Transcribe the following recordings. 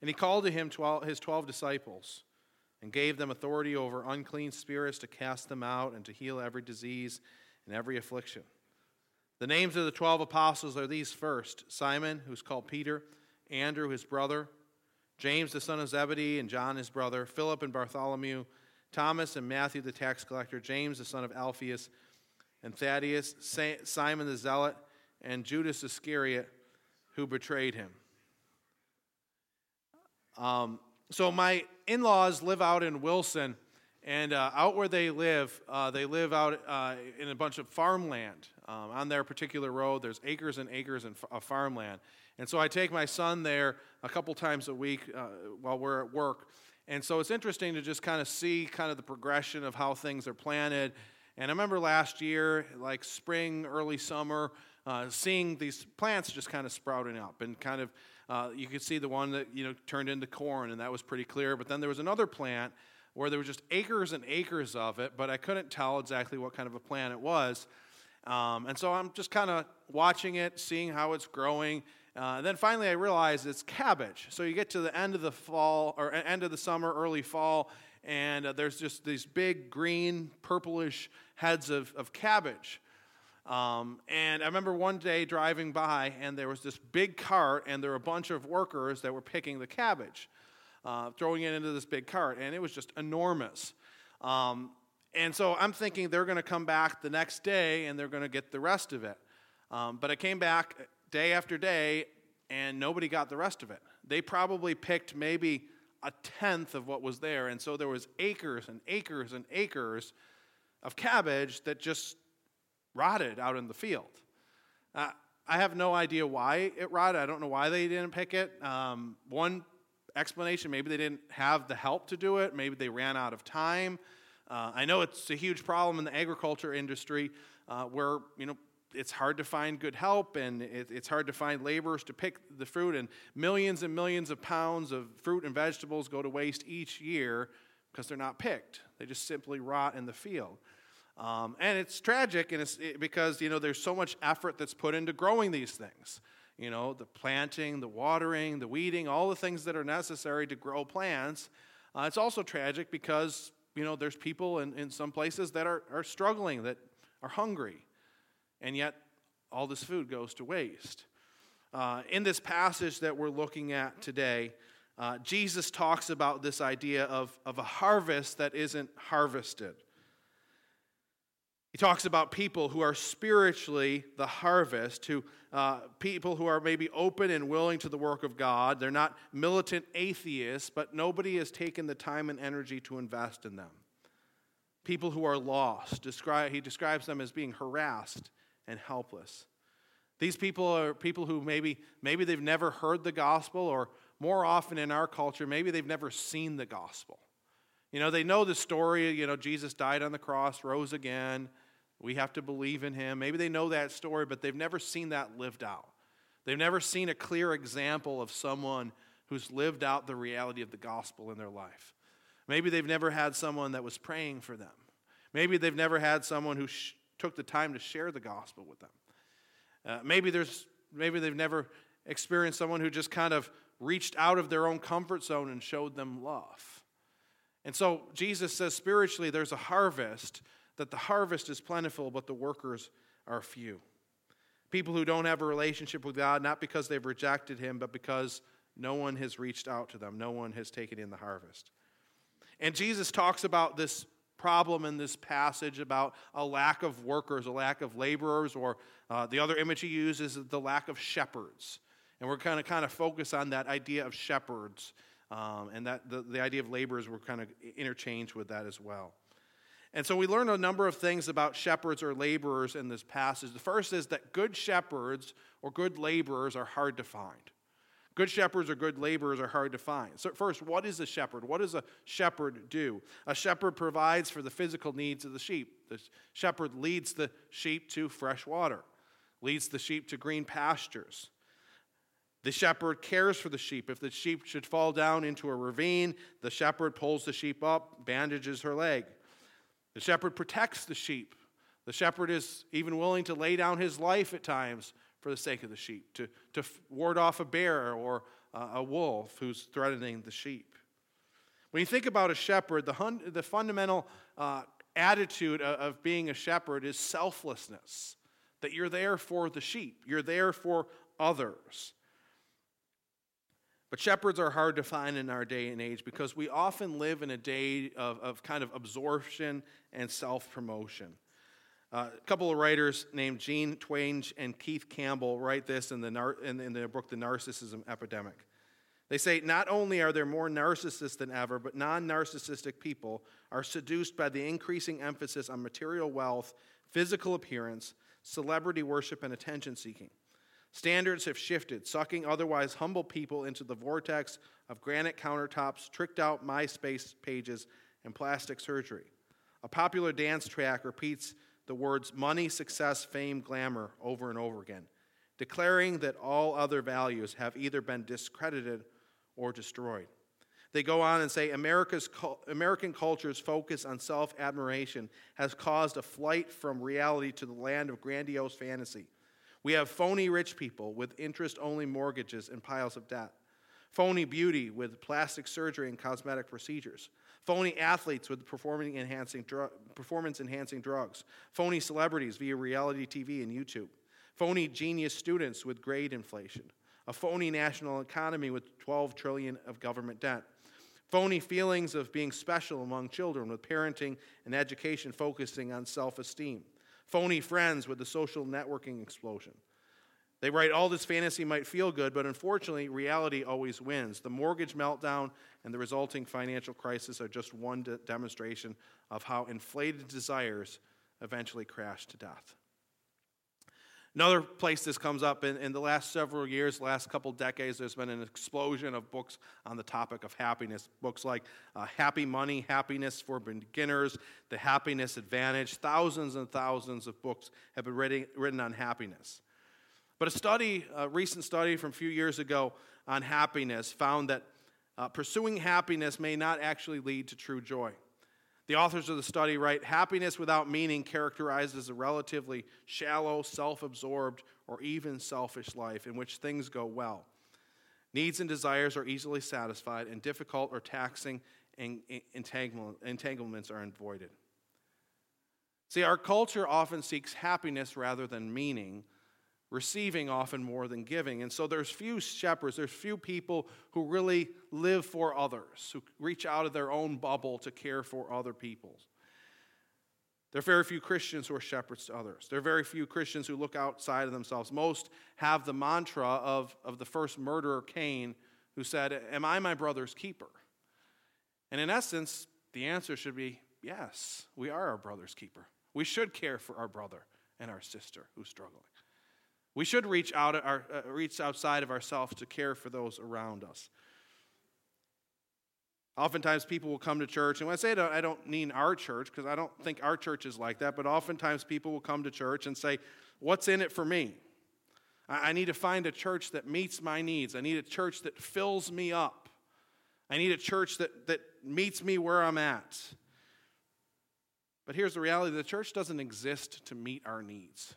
And he called to him his twelve disciples and gave them authority over unclean spirits to cast them out and to heal every disease and every affliction. The names of the twelve apostles are these first Simon, who's called Peter, Andrew, his brother, James, the son of Zebedee, and John, his brother, Philip and Bartholomew, Thomas and Matthew, the tax collector, James, the son of Alphaeus, and Thaddeus, Simon the zealot, and Judas Iscariot, who betrayed him. Um, so my in-laws live out in Wilson, and uh, out where they live, uh, they live out uh, in a bunch of farmland. Um, on their particular road, there's acres and acres of farmland. And so I take my son there a couple times a week uh, while we're at work. And so it's interesting to just kind of see kind of the progression of how things are planted. And I remember last year, like spring, early summer, uh, seeing these plants just kind of sprouting up and kind of uh, you could see the one that you know turned into corn and that was pretty clear. But then there was another plant where there were just acres and acres of it but i couldn't tell exactly what kind of a plant it was. Um, and so i'm just kind of watching it seeing how it's growing. Uh, then finally i realized it's cabbage. So you get to the end of the fall or end of the summer early fall and uh, there's just these big green purplish heads of, of cabbage um, and I remember one day driving by, and there was this big cart, and there were a bunch of workers that were picking the cabbage, uh, throwing it into this big cart, and it was just enormous. Um, and so I'm thinking they're going to come back the next day and they're going to get the rest of it. Um, but I came back day after day, and nobody got the rest of it. They probably picked maybe a tenth of what was there, and so there was acres and acres and acres of cabbage that just rotted out in the field. Uh, I have no idea why it rotted. I don't know why they didn't pick it. Um, one explanation maybe they didn't have the help to do it, maybe they ran out of time. Uh, I know it's a huge problem in the agriculture industry uh, where, you know, it's hard to find good help and it, it's hard to find laborers to pick the fruit, and millions and millions of pounds of fruit and vegetables go to waste each year because they're not picked. They just simply rot in the field. Um, and it's tragic and it's, it, because, you know, there's so much effort that's put into growing these things. You know, the planting, the watering, the weeding, all the things that are necessary to grow plants. Uh, it's also tragic because, you know, there's people in, in some places that are, are struggling, that are hungry. And yet, all this food goes to waste. Uh, in this passage that we're looking at today, uh, Jesus talks about this idea of, of a harvest that isn't harvested. He talks about people who are spiritually the harvest, who, uh, people who are maybe open and willing to the work of God. They're not militant atheists, but nobody has taken the time and energy to invest in them. People who are lost. Describe, he describes them as being harassed and helpless. These people are people who maybe, maybe they've never heard the gospel, or more often in our culture, maybe they've never seen the gospel. You know, they know the story, you know, Jesus died on the cross, rose again we have to believe in him. Maybe they know that story, but they've never seen that lived out. They've never seen a clear example of someone who's lived out the reality of the gospel in their life. Maybe they've never had someone that was praying for them. Maybe they've never had someone who sh- took the time to share the gospel with them. Uh, maybe, there's, maybe they've never experienced someone who just kind of reached out of their own comfort zone and showed them love. And so Jesus says spiritually, there's a harvest that the harvest is plentiful, but the workers are few. People who don't have a relationship with God, not because they've rejected Him, but because no one has reached out to them, no one has taken in the harvest. And Jesus talks about this problem in this passage about a lack of workers, a lack of laborers, or uh, the other image he uses is the lack of shepherds. And we're kind of kind of focus on that idea of shepherds, um, and that the, the idea of laborers were kind of interchanged with that as well. And so we learn a number of things about shepherds or laborers in this passage. The first is that good shepherds or good laborers are hard to find. Good shepherds or good laborers are hard to find. So, first, what is a shepherd? What does a shepherd do? A shepherd provides for the physical needs of the sheep. The shepherd leads the sheep to fresh water, leads the sheep to green pastures. The shepherd cares for the sheep. If the sheep should fall down into a ravine, the shepherd pulls the sheep up, bandages her leg. The shepherd protects the sheep. The shepherd is even willing to lay down his life at times for the sake of the sheep, to, to ward off a bear or a wolf who's threatening the sheep. When you think about a shepherd, the, hun- the fundamental uh, attitude of, of being a shepherd is selflessness, that you're there for the sheep, you're there for others. But shepherds are hard to find in our day and age because we often live in a day of, of kind of absorption and self promotion. Uh, a couple of writers named Jean Twenge and Keith Campbell write this in, the in, in their book, The Narcissism Epidemic. They say not only are there more narcissists than ever, but non narcissistic people are seduced by the increasing emphasis on material wealth, physical appearance, celebrity worship, and attention seeking. Standards have shifted, sucking otherwise humble people into the vortex of granite countertops, tricked out MySpace pages, and plastic surgery. A popular dance track repeats the words money, success, fame, glamour over and over again, declaring that all other values have either been discredited or destroyed. They go on and say America's, American culture's focus on self admiration has caused a flight from reality to the land of grandiose fantasy. We have phony rich people with interest only mortgages and piles of debt, phony beauty with plastic surgery and cosmetic procedures, phony athletes with performance enhancing, performance enhancing drugs, phony celebrities via reality TV and YouTube, phony genius students with grade inflation, a phony national economy with 12 trillion of government debt, phony feelings of being special among children with parenting and education focusing on self-esteem, phony friends with the social networking explosion. They write, All this fantasy might feel good, but unfortunately, reality always wins. The mortgage meltdown and the resulting financial crisis are just one de- demonstration of how inflated desires eventually crash to death. Another place this comes up in, in the last several years, last couple decades, there's been an explosion of books on the topic of happiness. Books like uh, Happy Money, Happiness for Beginners, The Happiness Advantage. Thousands and thousands of books have been written, written on happiness. But a study, a recent study from a few years ago on happiness, found that uh, pursuing happiness may not actually lead to true joy. The authors of the study write happiness without meaning characterizes a relatively shallow, self absorbed, or even selfish life in which things go well. Needs and desires are easily satisfied, and difficult or taxing entanglements are avoided. See, our culture often seeks happiness rather than meaning, receiving often more than giving. And so there's few shepherds, there's few people who really live for others, who reach out of their own bubble to care for other people. There are very few Christians who are shepherds to others. There are very few Christians who look outside of themselves. Most have the mantra of, of the first murderer, Cain, who said, Am I my brother's keeper? And in essence, the answer should be yes, we are our brother's keeper. We should care for our brother and our sister who's struggling. We should reach, out our, uh, reach outside of ourselves to care for those around us. Oftentimes, people will come to church, and when I say that, I don't mean our church, because I don't think our church is like that, but oftentimes people will come to church and say, What's in it for me? I need to find a church that meets my needs. I need a church that fills me up. I need a church that, that meets me where I'm at. But here's the reality the church doesn't exist to meet our needs.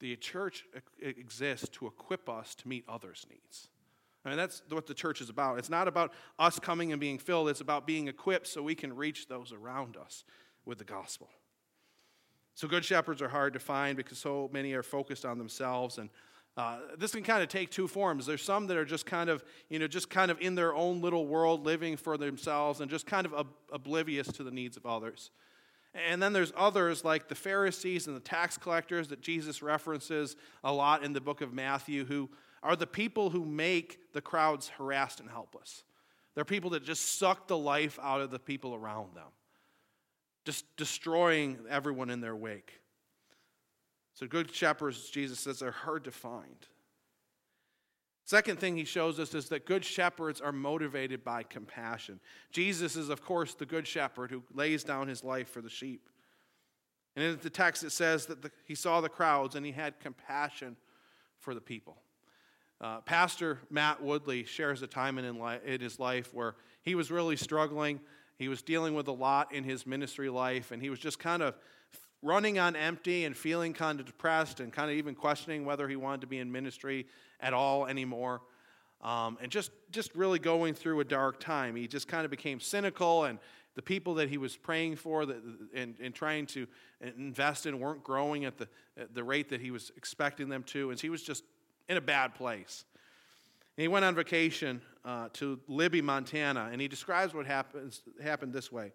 The church exists to equip us to meet others' needs. I mean, that's what the church is about. It's not about us coming and being filled, it's about being equipped so we can reach those around us with the gospel. So, good shepherds are hard to find because so many are focused on themselves. And uh, this can kind of take two forms. There's some that are just kind of, you know, just kind of in their own little world, living for themselves and just kind of ob- oblivious to the needs of others. And then there's others like the Pharisees and the tax collectors that Jesus references a lot in the book of Matthew, who are the people who make the crowds harassed and helpless. They're people that just suck the life out of the people around them, just destroying everyone in their wake. So, good shepherds, Jesus says, are hard to find. Second thing he shows us is that good shepherds are motivated by compassion. Jesus is, of course, the good shepherd who lays down his life for the sheep. And in the text, it says that the, he saw the crowds and he had compassion for the people. Uh, Pastor Matt Woodley shares a time in, in his life where he was really struggling. He was dealing with a lot in his ministry life, and he was just kind of running on empty and feeling kind of depressed and kind of even questioning whether he wanted to be in ministry at all anymore. Um, and just, just really going through a dark time. He just kind of became cynical, and the people that he was praying for that, and, and trying to invest in weren't growing at the, at the rate that he was expecting them to. And so he was just in a bad place. And he went on vacation uh, to Libby, Montana, and he describes what happens, happened this way.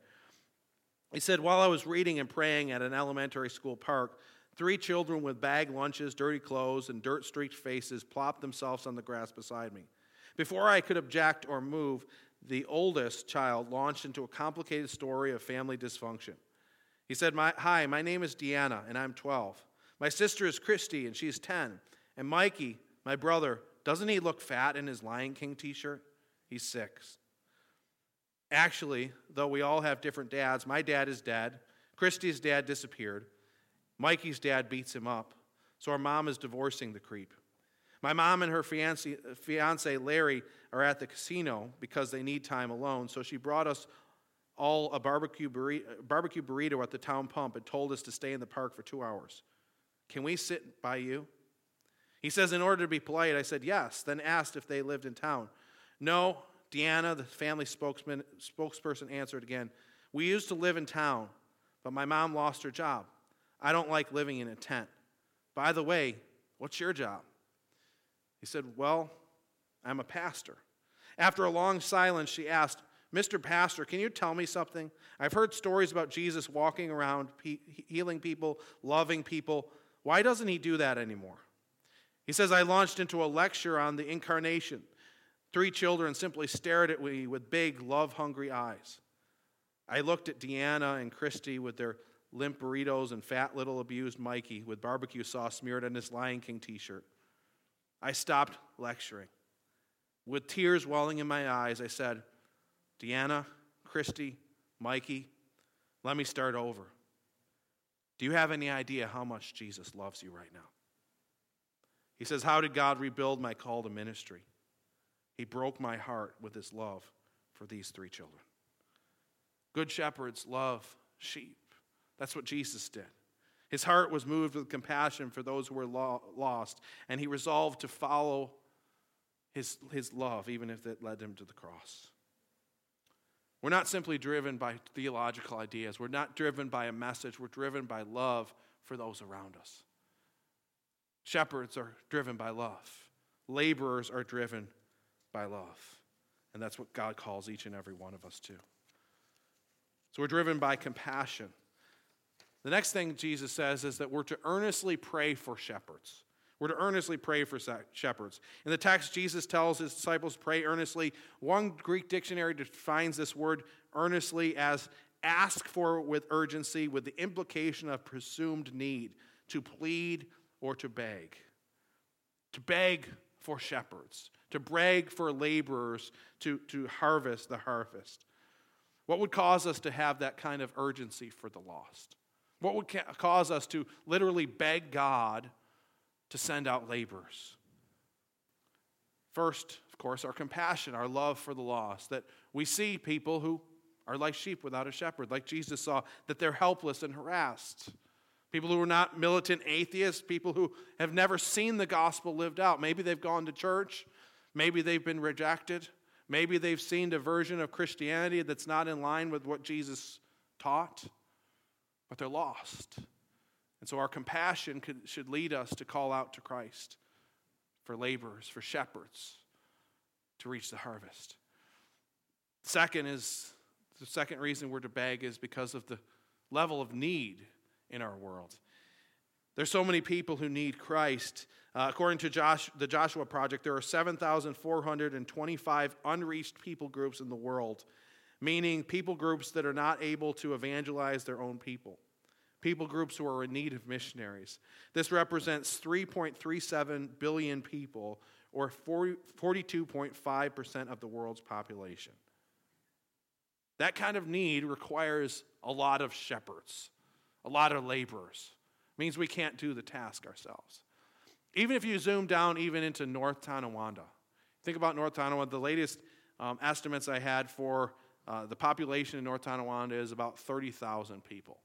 He said, While I was reading and praying at an elementary school park, three children with bag lunches, dirty clothes, and dirt streaked faces plopped themselves on the grass beside me. Before I could object or move, the oldest child launched into a complicated story of family dysfunction. He said, my, Hi, my name is Deanna, and I'm 12. My sister is Christy, and she's 10. And Mikey, my brother, doesn't he look fat in his Lion King t shirt? He's six. Actually, though we all have different dads, my dad is dead. Christy's dad disappeared. Mikey's dad beats him up. So our mom is divorcing the creep. My mom and her fiance, fiance Larry are at the casino because they need time alone. So she brought us all a barbecue barbecue burrito at the town pump and told us to stay in the park for two hours. Can we sit by you? He says, in order to be polite, I said yes, then asked if they lived in town. No, Deanna, the family spokesman, spokesperson, answered again, We used to live in town, but my mom lost her job. I don't like living in a tent. By the way, what's your job? He said, Well, I'm a pastor. After a long silence, she asked, Mr. Pastor, can you tell me something? I've heard stories about Jesus walking around, healing people, loving people. Why doesn't he do that anymore? He says, I launched into a lecture on the incarnation. Three children simply stared at me with big, love hungry eyes. I looked at Deanna and Christy with their limp burritos and fat little abused Mikey with barbecue sauce smeared on his Lion King t shirt. I stopped lecturing. With tears welling in my eyes, I said, Deanna, Christy, Mikey, let me start over. Do you have any idea how much Jesus loves you right now? He says, How did God rebuild my call to ministry? He broke my heart with his love for these three children. Good shepherds love sheep. That's what Jesus did. His heart was moved with compassion for those who were lost, and he resolved to follow his, his love, even if it led him to the cross. We're not simply driven by theological ideas. We're not driven by a message. We're driven by love for those around us. Shepherds are driven by love, laborers are driven by love. And that's what God calls each and every one of us to. So we're driven by compassion. The next thing Jesus says is that we're to earnestly pray for shepherds. We're to earnestly pray for shepherds. In the text, Jesus tells his disciples pray earnestly. One Greek dictionary defines this word earnestly as ask for with urgency, with the implication of presumed need, to plead or to beg. To beg for shepherds, to brag for laborers to, to harvest the harvest. What would cause us to have that kind of urgency for the lost? What would ca- cause us to literally beg God to send out laborers? First, of course, our compassion, our love for the lost, that we see people who are like sheep without a shepherd, like Jesus saw, that they're helpless and harassed. People who are not militant atheists, people who have never seen the gospel lived out. Maybe they've gone to church, maybe they've been rejected, maybe they've seen a version of Christianity that's not in line with what Jesus taught, but they're lost. And so our compassion could, should lead us to call out to Christ for laborers, for shepherds to reach the harvest. Second is the second reason we're to beg is because of the level of need in our world. There's so many people who need Christ. Uh, according to Josh, the Joshua Project, there are 7,425 unreached people groups in the world, meaning people groups that are not able to evangelize their own people, people groups who are in need of missionaries. This represents 3.37 billion people, or 40, 42.5% of the world's population. That kind of need requires a lot of shepherds, a lot of laborers. Means we can't do the task ourselves. Even if you zoom down even into North Tonawanda, think about North Tonawanda, the latest um, estimates I had for uh, the population in North Tonawanda is about 30,000 people.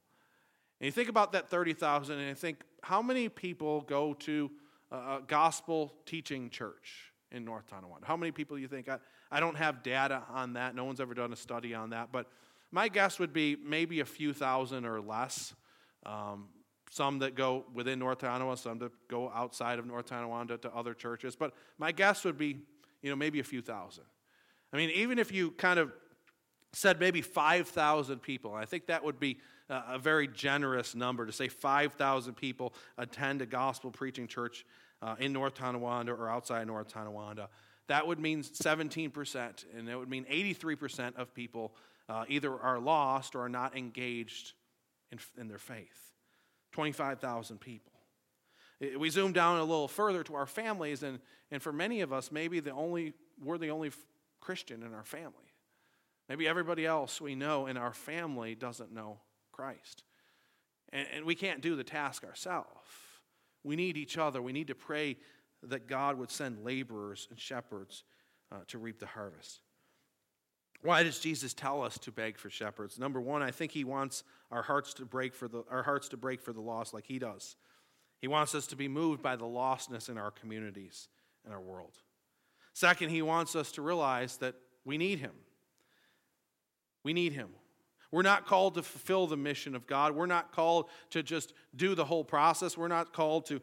And you think about that 30,000 and you think, how many people go to a gospel teaching church in North Tonawanda? How many people do you think? I, I don't have data on that. No one's ever done a study on that. But my guess would be maybe a few thousand or less. Um, some that go within North Tonawanda, some that go outside of North Tonawanda to other churches. But my guess would be, you know, maybe a few thousand. I mean, even if you kind of said maybe 5,000 people, I think that would be a very generous number to say 5,000 people attend a gospel preaching church uh, in North Tonawanda or outside North Tonawanda. That would mean 17%, and it would mean 83% of people uh, either are lost or are not engaged in, in their faith. 25,000 people. We zoom down a little further to our families, and, and for many of us, maybe the only, we're the only Christian in our family. Maybe everybody else we know in our family doesn't know Christ. And, and we can't do the task ourselves. We need each other. We need to pray that God would send laborers and shepherds uh, to reap the harvest. Why does Jesus tell us to beg for shepherds? Number one, I think he wants our hearts to break for the, our hearts to break for the lost like he does. He wants us to be moved by the lostness in our communities and our world. Second, he wants us to realize that we need him. We need him. We're not called to fulfill the mission of God. We're not called to just do the whole process. We're not called to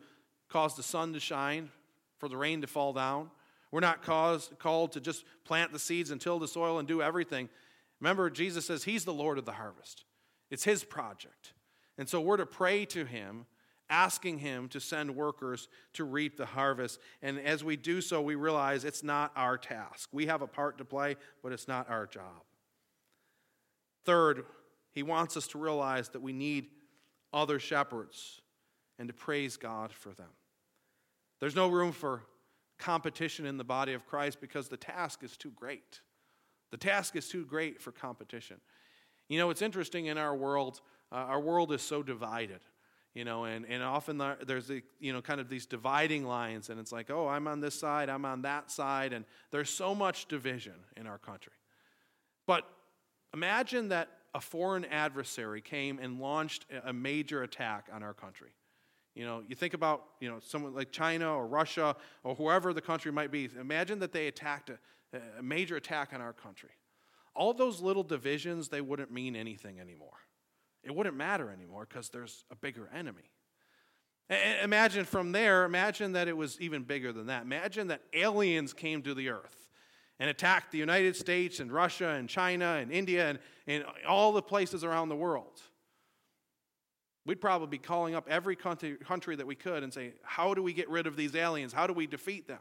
cause the sun to shine, for the rain to fall down. We're not caused, called to just plant the seeds and till the soil and do everything. Remember, Jesus says He's the Lord of the harvest, it's His project. And so we're to pray to Him, asking Him to send workers to reap the harvest. And as we do so, we realize it's not our task. We have a part to play, but it's not our job. Third, he wants us to realize that we need other shepherds and to praise God for them. There's no room for competition in the body of Christ because the task is too great. The task is too great for competition. You know, it's interesting in our world, uh, our world is so divided, you know, and, and often there's, a, you know, kind of these dividing lines, and it's like, oh, I'm on this side, I'm on that side, and there's so much division in our country. But Imagine that a foreign adversary came and launched a major attack on our country. You know, you think about, you know, someone like China or Russia or whoever the country might be. Imagine that they attacked a, a major attack on our country. All those little divisions, they wouldn't mean anything anymore. It wouldn't matter anymore because there's a bigger enemy. Imagine from there, imagine that it was even bigger than that. Imagine that aliens came to the earth and attacked the United States and Russia and China and India and, and all the places around the world. We'd probably be calling up every country, that we could and say, How do we get rid of these aliens? How do we defeat them?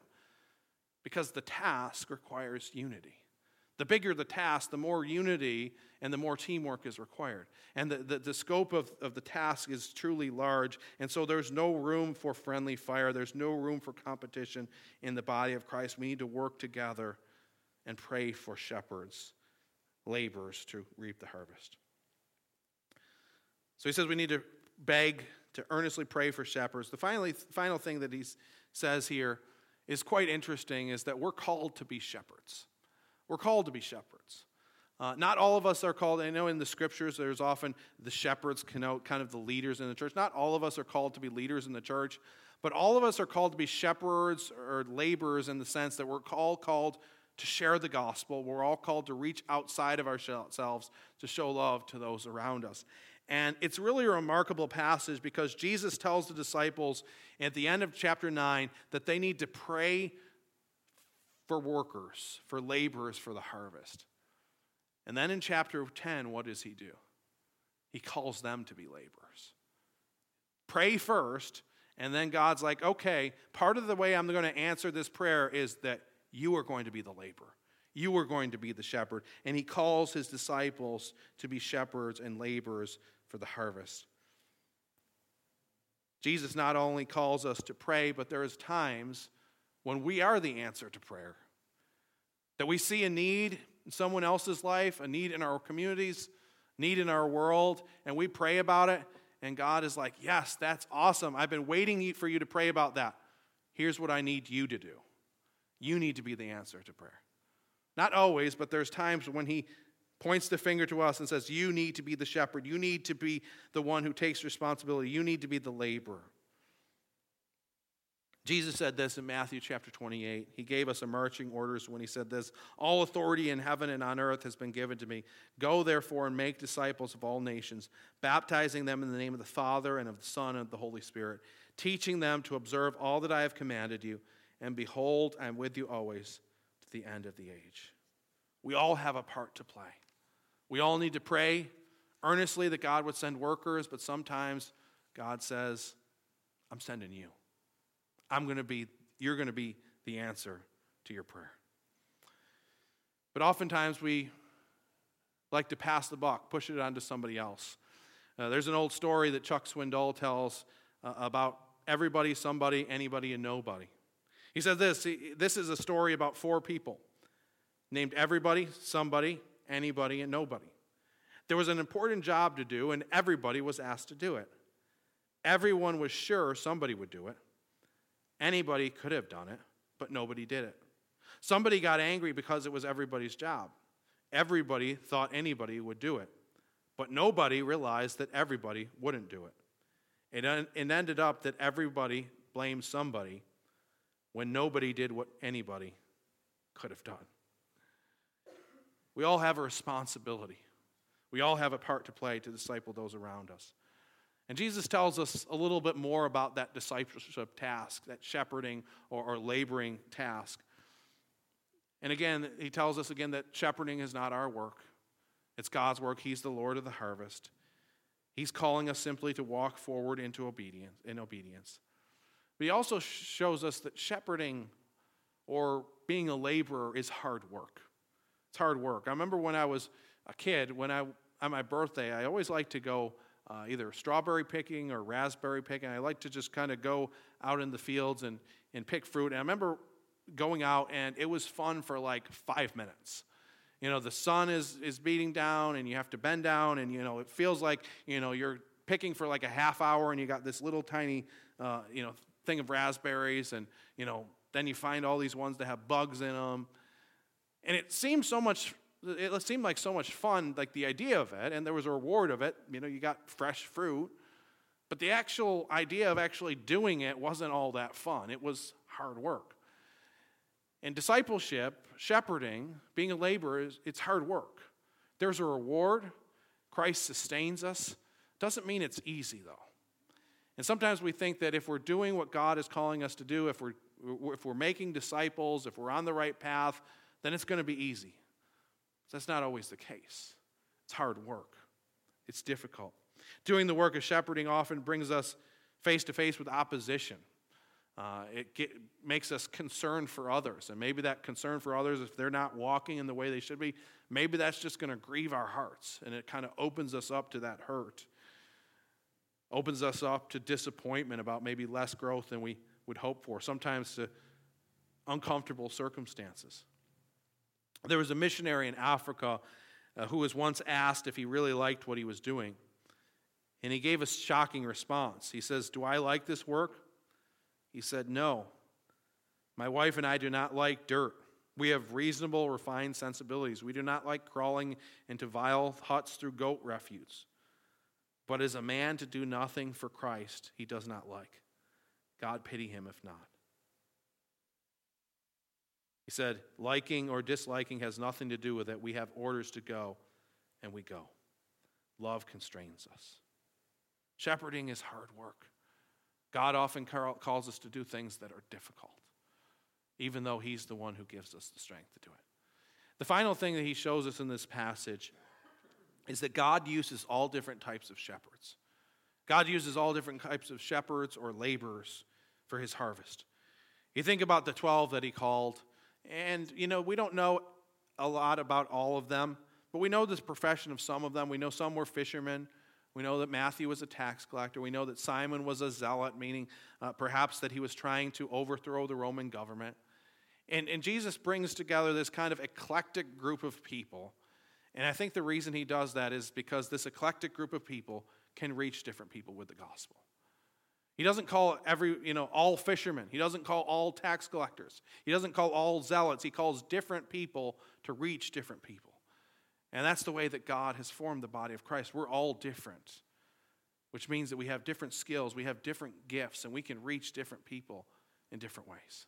Because the task requires unity. The bigger the task, the more unity and the more teamwork is required. And the, the, the, scope of, of the task is truly large. And so there's no room for friendly fire, there's no room for competition in the body of Christ. We need to work together and pray for shepherds, laborers to reap the harvest. So he says we need to beg, to earnestly pray for shepherds. The finally, final thing that he says here is quite interesting is that we're called to be shepherds. We're called to be shepherds. Uh, not all of us are called. I know in the scriptures there's often the shepherds connote kind of the leaders in the church. Not all of us are called to be leaders in the church, but all of us are called to be shepherds or laborers in the sense that we're all called to share the gospel. We're all called to reach outside of ourselves to show love to those around us. And it's really a remarkable passage because Jesus tells the disciples at the end of chapter 9 that they need to pray for workers, for laborers for the harvest. And then in chapter 10, what does he do? He calls them to be laborers. Pray first, and then God's like, okay, part of the way I'm going to answer this prayer is that you are going to be the laborer. You are going to be the shepherd. And he calls his disciples to be shepherds and laborers for the harvest. Jesus not only calls us to pray, but there is times when we are the answer to prayer. That we see a need in someone else's life, a need in our communities, need in our world, and we pray about it, and God is like, Yes, that's awesome. I've been waiting for you to pray about that. Here's what I need you to do. You need to be the answer to prayer. Not always, but there's times when He points the finger to us and says, You need to be the shepherd. You need to be the one who takes responsibility. You need to be the laborer. Jesus said this in Matthew chapter 28. He gave us a marching orders when he said this All authority in heaven and on earth has been given to me. Go therefore and make disciples of all nations, baptizing them in the name of the Father and of the Son and of the Holy Spirit, teaching them to observe all that I have commanded you. And behold, I am with you always the end of the age. We all have a part to play. We all need to pray earnestly that God would send workers, but sometimes God says, I'm sending you. I'm going to be, you're going to be the answer to your prayer. But oftentimes we like to pass the buck, push it on to somebody else. Uh, there's an old story that Chuck Swindoll tells uh, about everybody, somebody, anybody, and nobody. He says this this is a story about four people named everybody, somebody, anybody, and nobody. There was an important job to do, and everybody was asked to do it. Everyone was sure somebody would do it. Anybody could have done it, but nobody did it. Somebody got angry because it was everybody's job. Everybody thought anybody would do it, but nobody realized that everybody wouldn't do it. It, it ended up that everybody blamed somebody when nobody did what anybody could have done. We all have a responsibility. We all have a part to play to disciple those around us. And Jesus tells us a little bit more about that discipleship task, that shepherding or, or laboring task. And again, he tells us again that shepherding is not our work, it's God's work. He's the Lord of the harvest. He's calling us simply to walk forward into obedience in obedience. But he also shows us that shepherding or being a laborer is hard work. It's hard work. I remember when I was a kid, when I on my birthday, I always liked to go uh, either strawberry picking or raspberry picking. I like to just kind of go out in the fields and, and pick fruit. And I remember going out, and it was fun for like five minutes. You know, the sun is, is beating down, and you have to bend down, and, you know, it feels like, you know, you're picking for like a half hour, and you got this little tiny, uh, you know, thing of raspberries, and, you know, then you find all these ones that have bugs in them. And it seems so much it seemed like so much fun, like the idea of it, and there was a reward of it. You know, you got fresh fruit. But the actual idea of actually doing it wasn't all that fun. It was hard work. And discipleship, shepherding, being a laborer, it's hard work. There's a reward. Christ sustains us. Doesn't mean it's easy, though. And sometimes we think that if we're doing what God is calling us to do, if we're, if we're making disciples, if we're on the right path, then it's going to be easy. That's not always the case. It's hard work, it's difficult. Doing the work of shepherding often brings us face to face with opposition. Uh, it get, makes us concerned for others. And maybe that concern for others, if they're not walking in the way they should be, maybe that's just going to grieve our hearts. And it kind of opens us up to that hurt. Opens us up to disappointment about maybe less growth than we would hope for, sometimes to uncomfortable circumstances. There was a missionary in Africa uh, who was once asked if he really liked what he was doing. And he gave a shocking response. He says, Do I like this work? He said, No. My wife and I do not like dirt. We have reasonable, refined sensibilities. We do not like crawling into vile huts through goat refuse. But as a man to do nothing for Christ, he does not like. God pity him if not. He said, liking or disliking has nothing to do with it. We have orders to go, and we go. Love constrains us. Shepherding is hard work. God often calls us to do things that are difficult, even though He's the one who gives us the strength to do it. The final thing that He shows us in this passage is that God uses all different types of shepherds. God uses all different types of shepherds or laborers for His harvest. You think about the 12 that He called and, you know, we don't know a lot about all of them, but we know this profession of some of them. We know some were fishermen, We know that Matthew was a tax collector. We know that Simon was a zealot, meaning uh, perhaps that he was trying to overthrow the Roman government. And, and Jesus brings together this kind of eclectic group of people. And I think the reason he does that is because this eclectic group of people can reach different people with the gospel. He doesn't call every, you know, all fishermen. He doesn't call all tax collectors. He doesn't call all zealots. He calls different people to reach different people. And that's the way that God has formed the body of Christ. We're all different, which means that we have different skills, we have different gifts, and we can reach different people in different ways.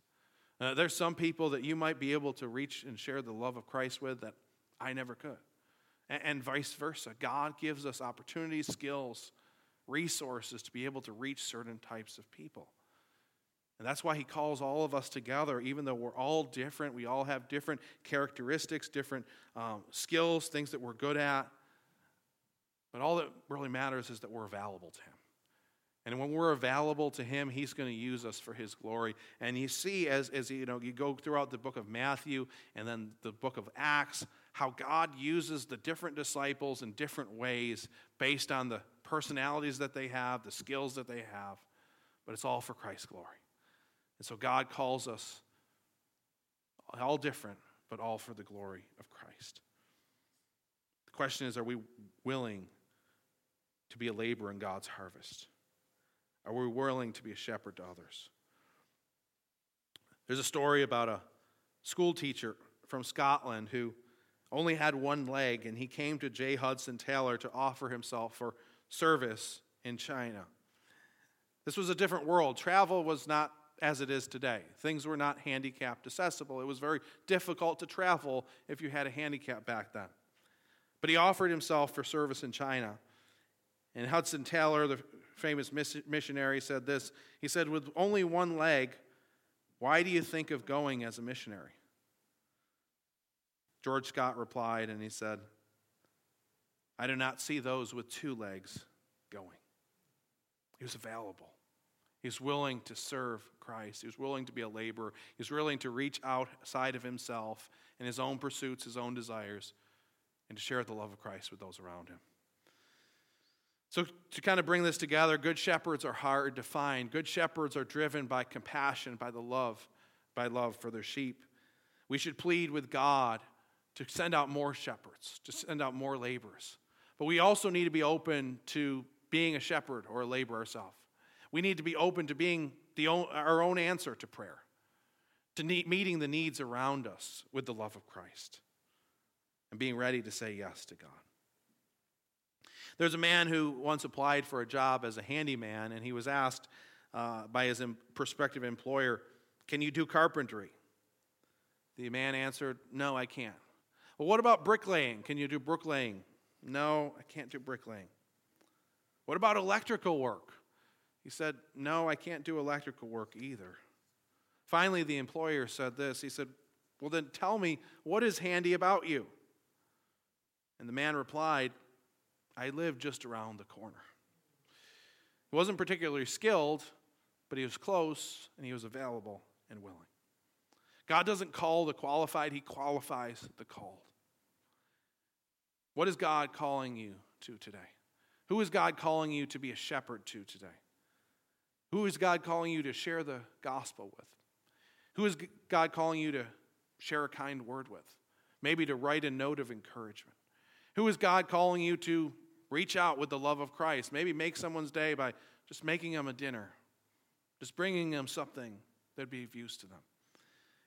Uh, there's some people that you might be able to reach and share the love of Christ with that I never could, and, vice versa. God gives us opportunities, skills, resources to be able to reach certain types of people. And that's why he calls all of us together, even though we're all different. We all have different characteristics, different um, skills, things that we're good at. But all that really matters is that we're available to him. And when we're available to him, he's going to use us for his glory. And you see, as, as you know, you go throughout the book of Matthew and then the book of Acts, how God uses the different disciples in different ways based on the personalities that they have, the skills that they have. But it's all for Christ's glory. And so God calls us all different, but all for the glory of Christ. The question is are we willing to be a laborer in God's harvest? Are we willing to be a shepherd to others? There's a story about a school teacher from Scotland who only had one leg, and he came to J. Hudson Taylor to offer himself for service in China. This was a different world. Travel was not as it is today. Things were not handicapped accessible. It was very difficult to travel if you had a handicap back then. But he offered himself for service in China. And Hudson Taylor, the famous missionary, said this He said, With only one leg, why do you think of going as a missionary? George Scott replied, and he said, I do not see those with two legs going. He was available. He was willing to serve Christ. He was willing to be a laborer. He was willing to reach outside of himself and his own pursuits, his own desires, and to share the love of Christ with those around him. So, to kind of bring this together, good shepherds are hard to find. Good shepherds are driven by compassion, by the love, by love for their sheep. We should plead with God to send out more shepherds, to send out more laborers. But we also need to be open to being a shepherd or a laborer ourselves. We need to be open to being the our own answer to prayer, to need, meeting the needs around us with the love of Christ, and being ready to say yes to God. There's a man who once applied for a job as a handyman, and he was asked uh, by his prospective employer, Can you do carpentry? The man answered, No, I can't. Well, what about bricklaying? Can you do bricklaying? No, I can't do bricklaying. What about electrical work? He said, No, I can't do electrical work either. Finally, the employer said this He said, Well, then tell me, what is handy about you? And the man replied, I live just around the corner. He wasn't particularly skilled, but he was close and he was available and willing. God doesn't call the qualified, He qualifies the called. What is God calling you to today? Who is God calling you to be a shepherd to today? Who is God calling you to share the gospel with? Who is God calling you to share a kind word with? Maybe to write a note of encouragement. Who is God calling you to reach out with the love of Christ? Maybe make someone's day by just making them a dinner, just bringing them something that'd be of use to them.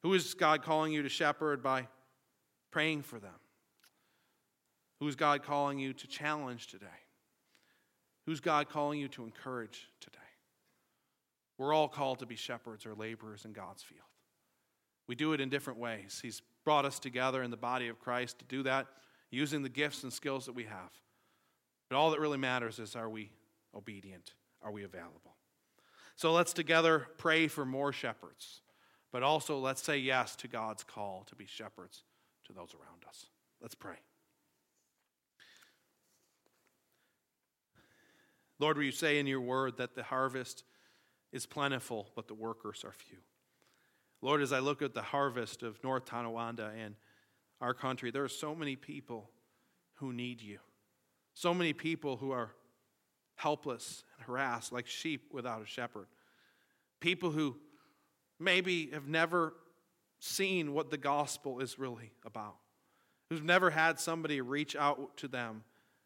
Who is God calling you to shepherd by praying for them? Who is God calling you to challenge today? Who's God calling you to encourage today? We're all called to be shepherds or laborers in God's field. We do it in different ways. He's brought us together in the body of Christ to do that using the gifts and skills that we have. But all that really matters is are we obedient? Are we available? So let's together pray for more shepherds, but also let's say yes to God's call to be shepherds to those around us. Let's pray. Lord, will you say in your word that the harvest is plentiful, but the workers are few? Lord, as I look at the harvest of North Tonawanda and our country, there are so many people who need you. So many people who are helpless and harassed like sheep without a shepherd. People who maybe have never seen what the gospel is really about, who've never had somebody reach out to them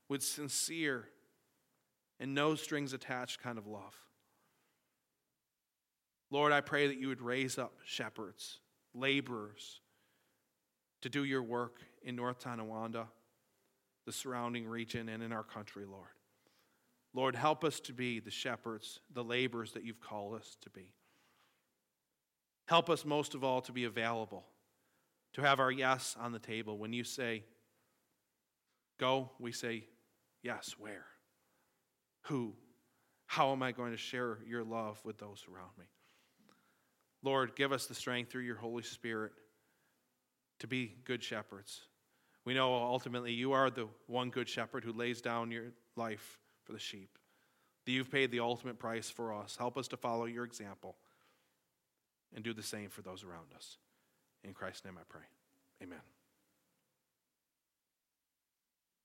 with sincere and no strings attached kind of love. Lord, I pray that you would raise up shepherds, laborers to do your work in North Tonawanda, the surrounding region, and in our country, Lord. Lord, help us to be the shepherds, the laborers that you've called us to be. Help us most of all to be available, to have our yes on the table. When you say, go, we say, yes, where? Who? How am I going to share your love with those around me? Lord, give us the strength through your Holy Spirit to be good shepherds. We know ultimately you are the one good shepherd who lays down your life for the sheep. That you've paid the ultimate price for us. Help us to follow your example and do the same for those around us. In Christ's name I pray. Amen.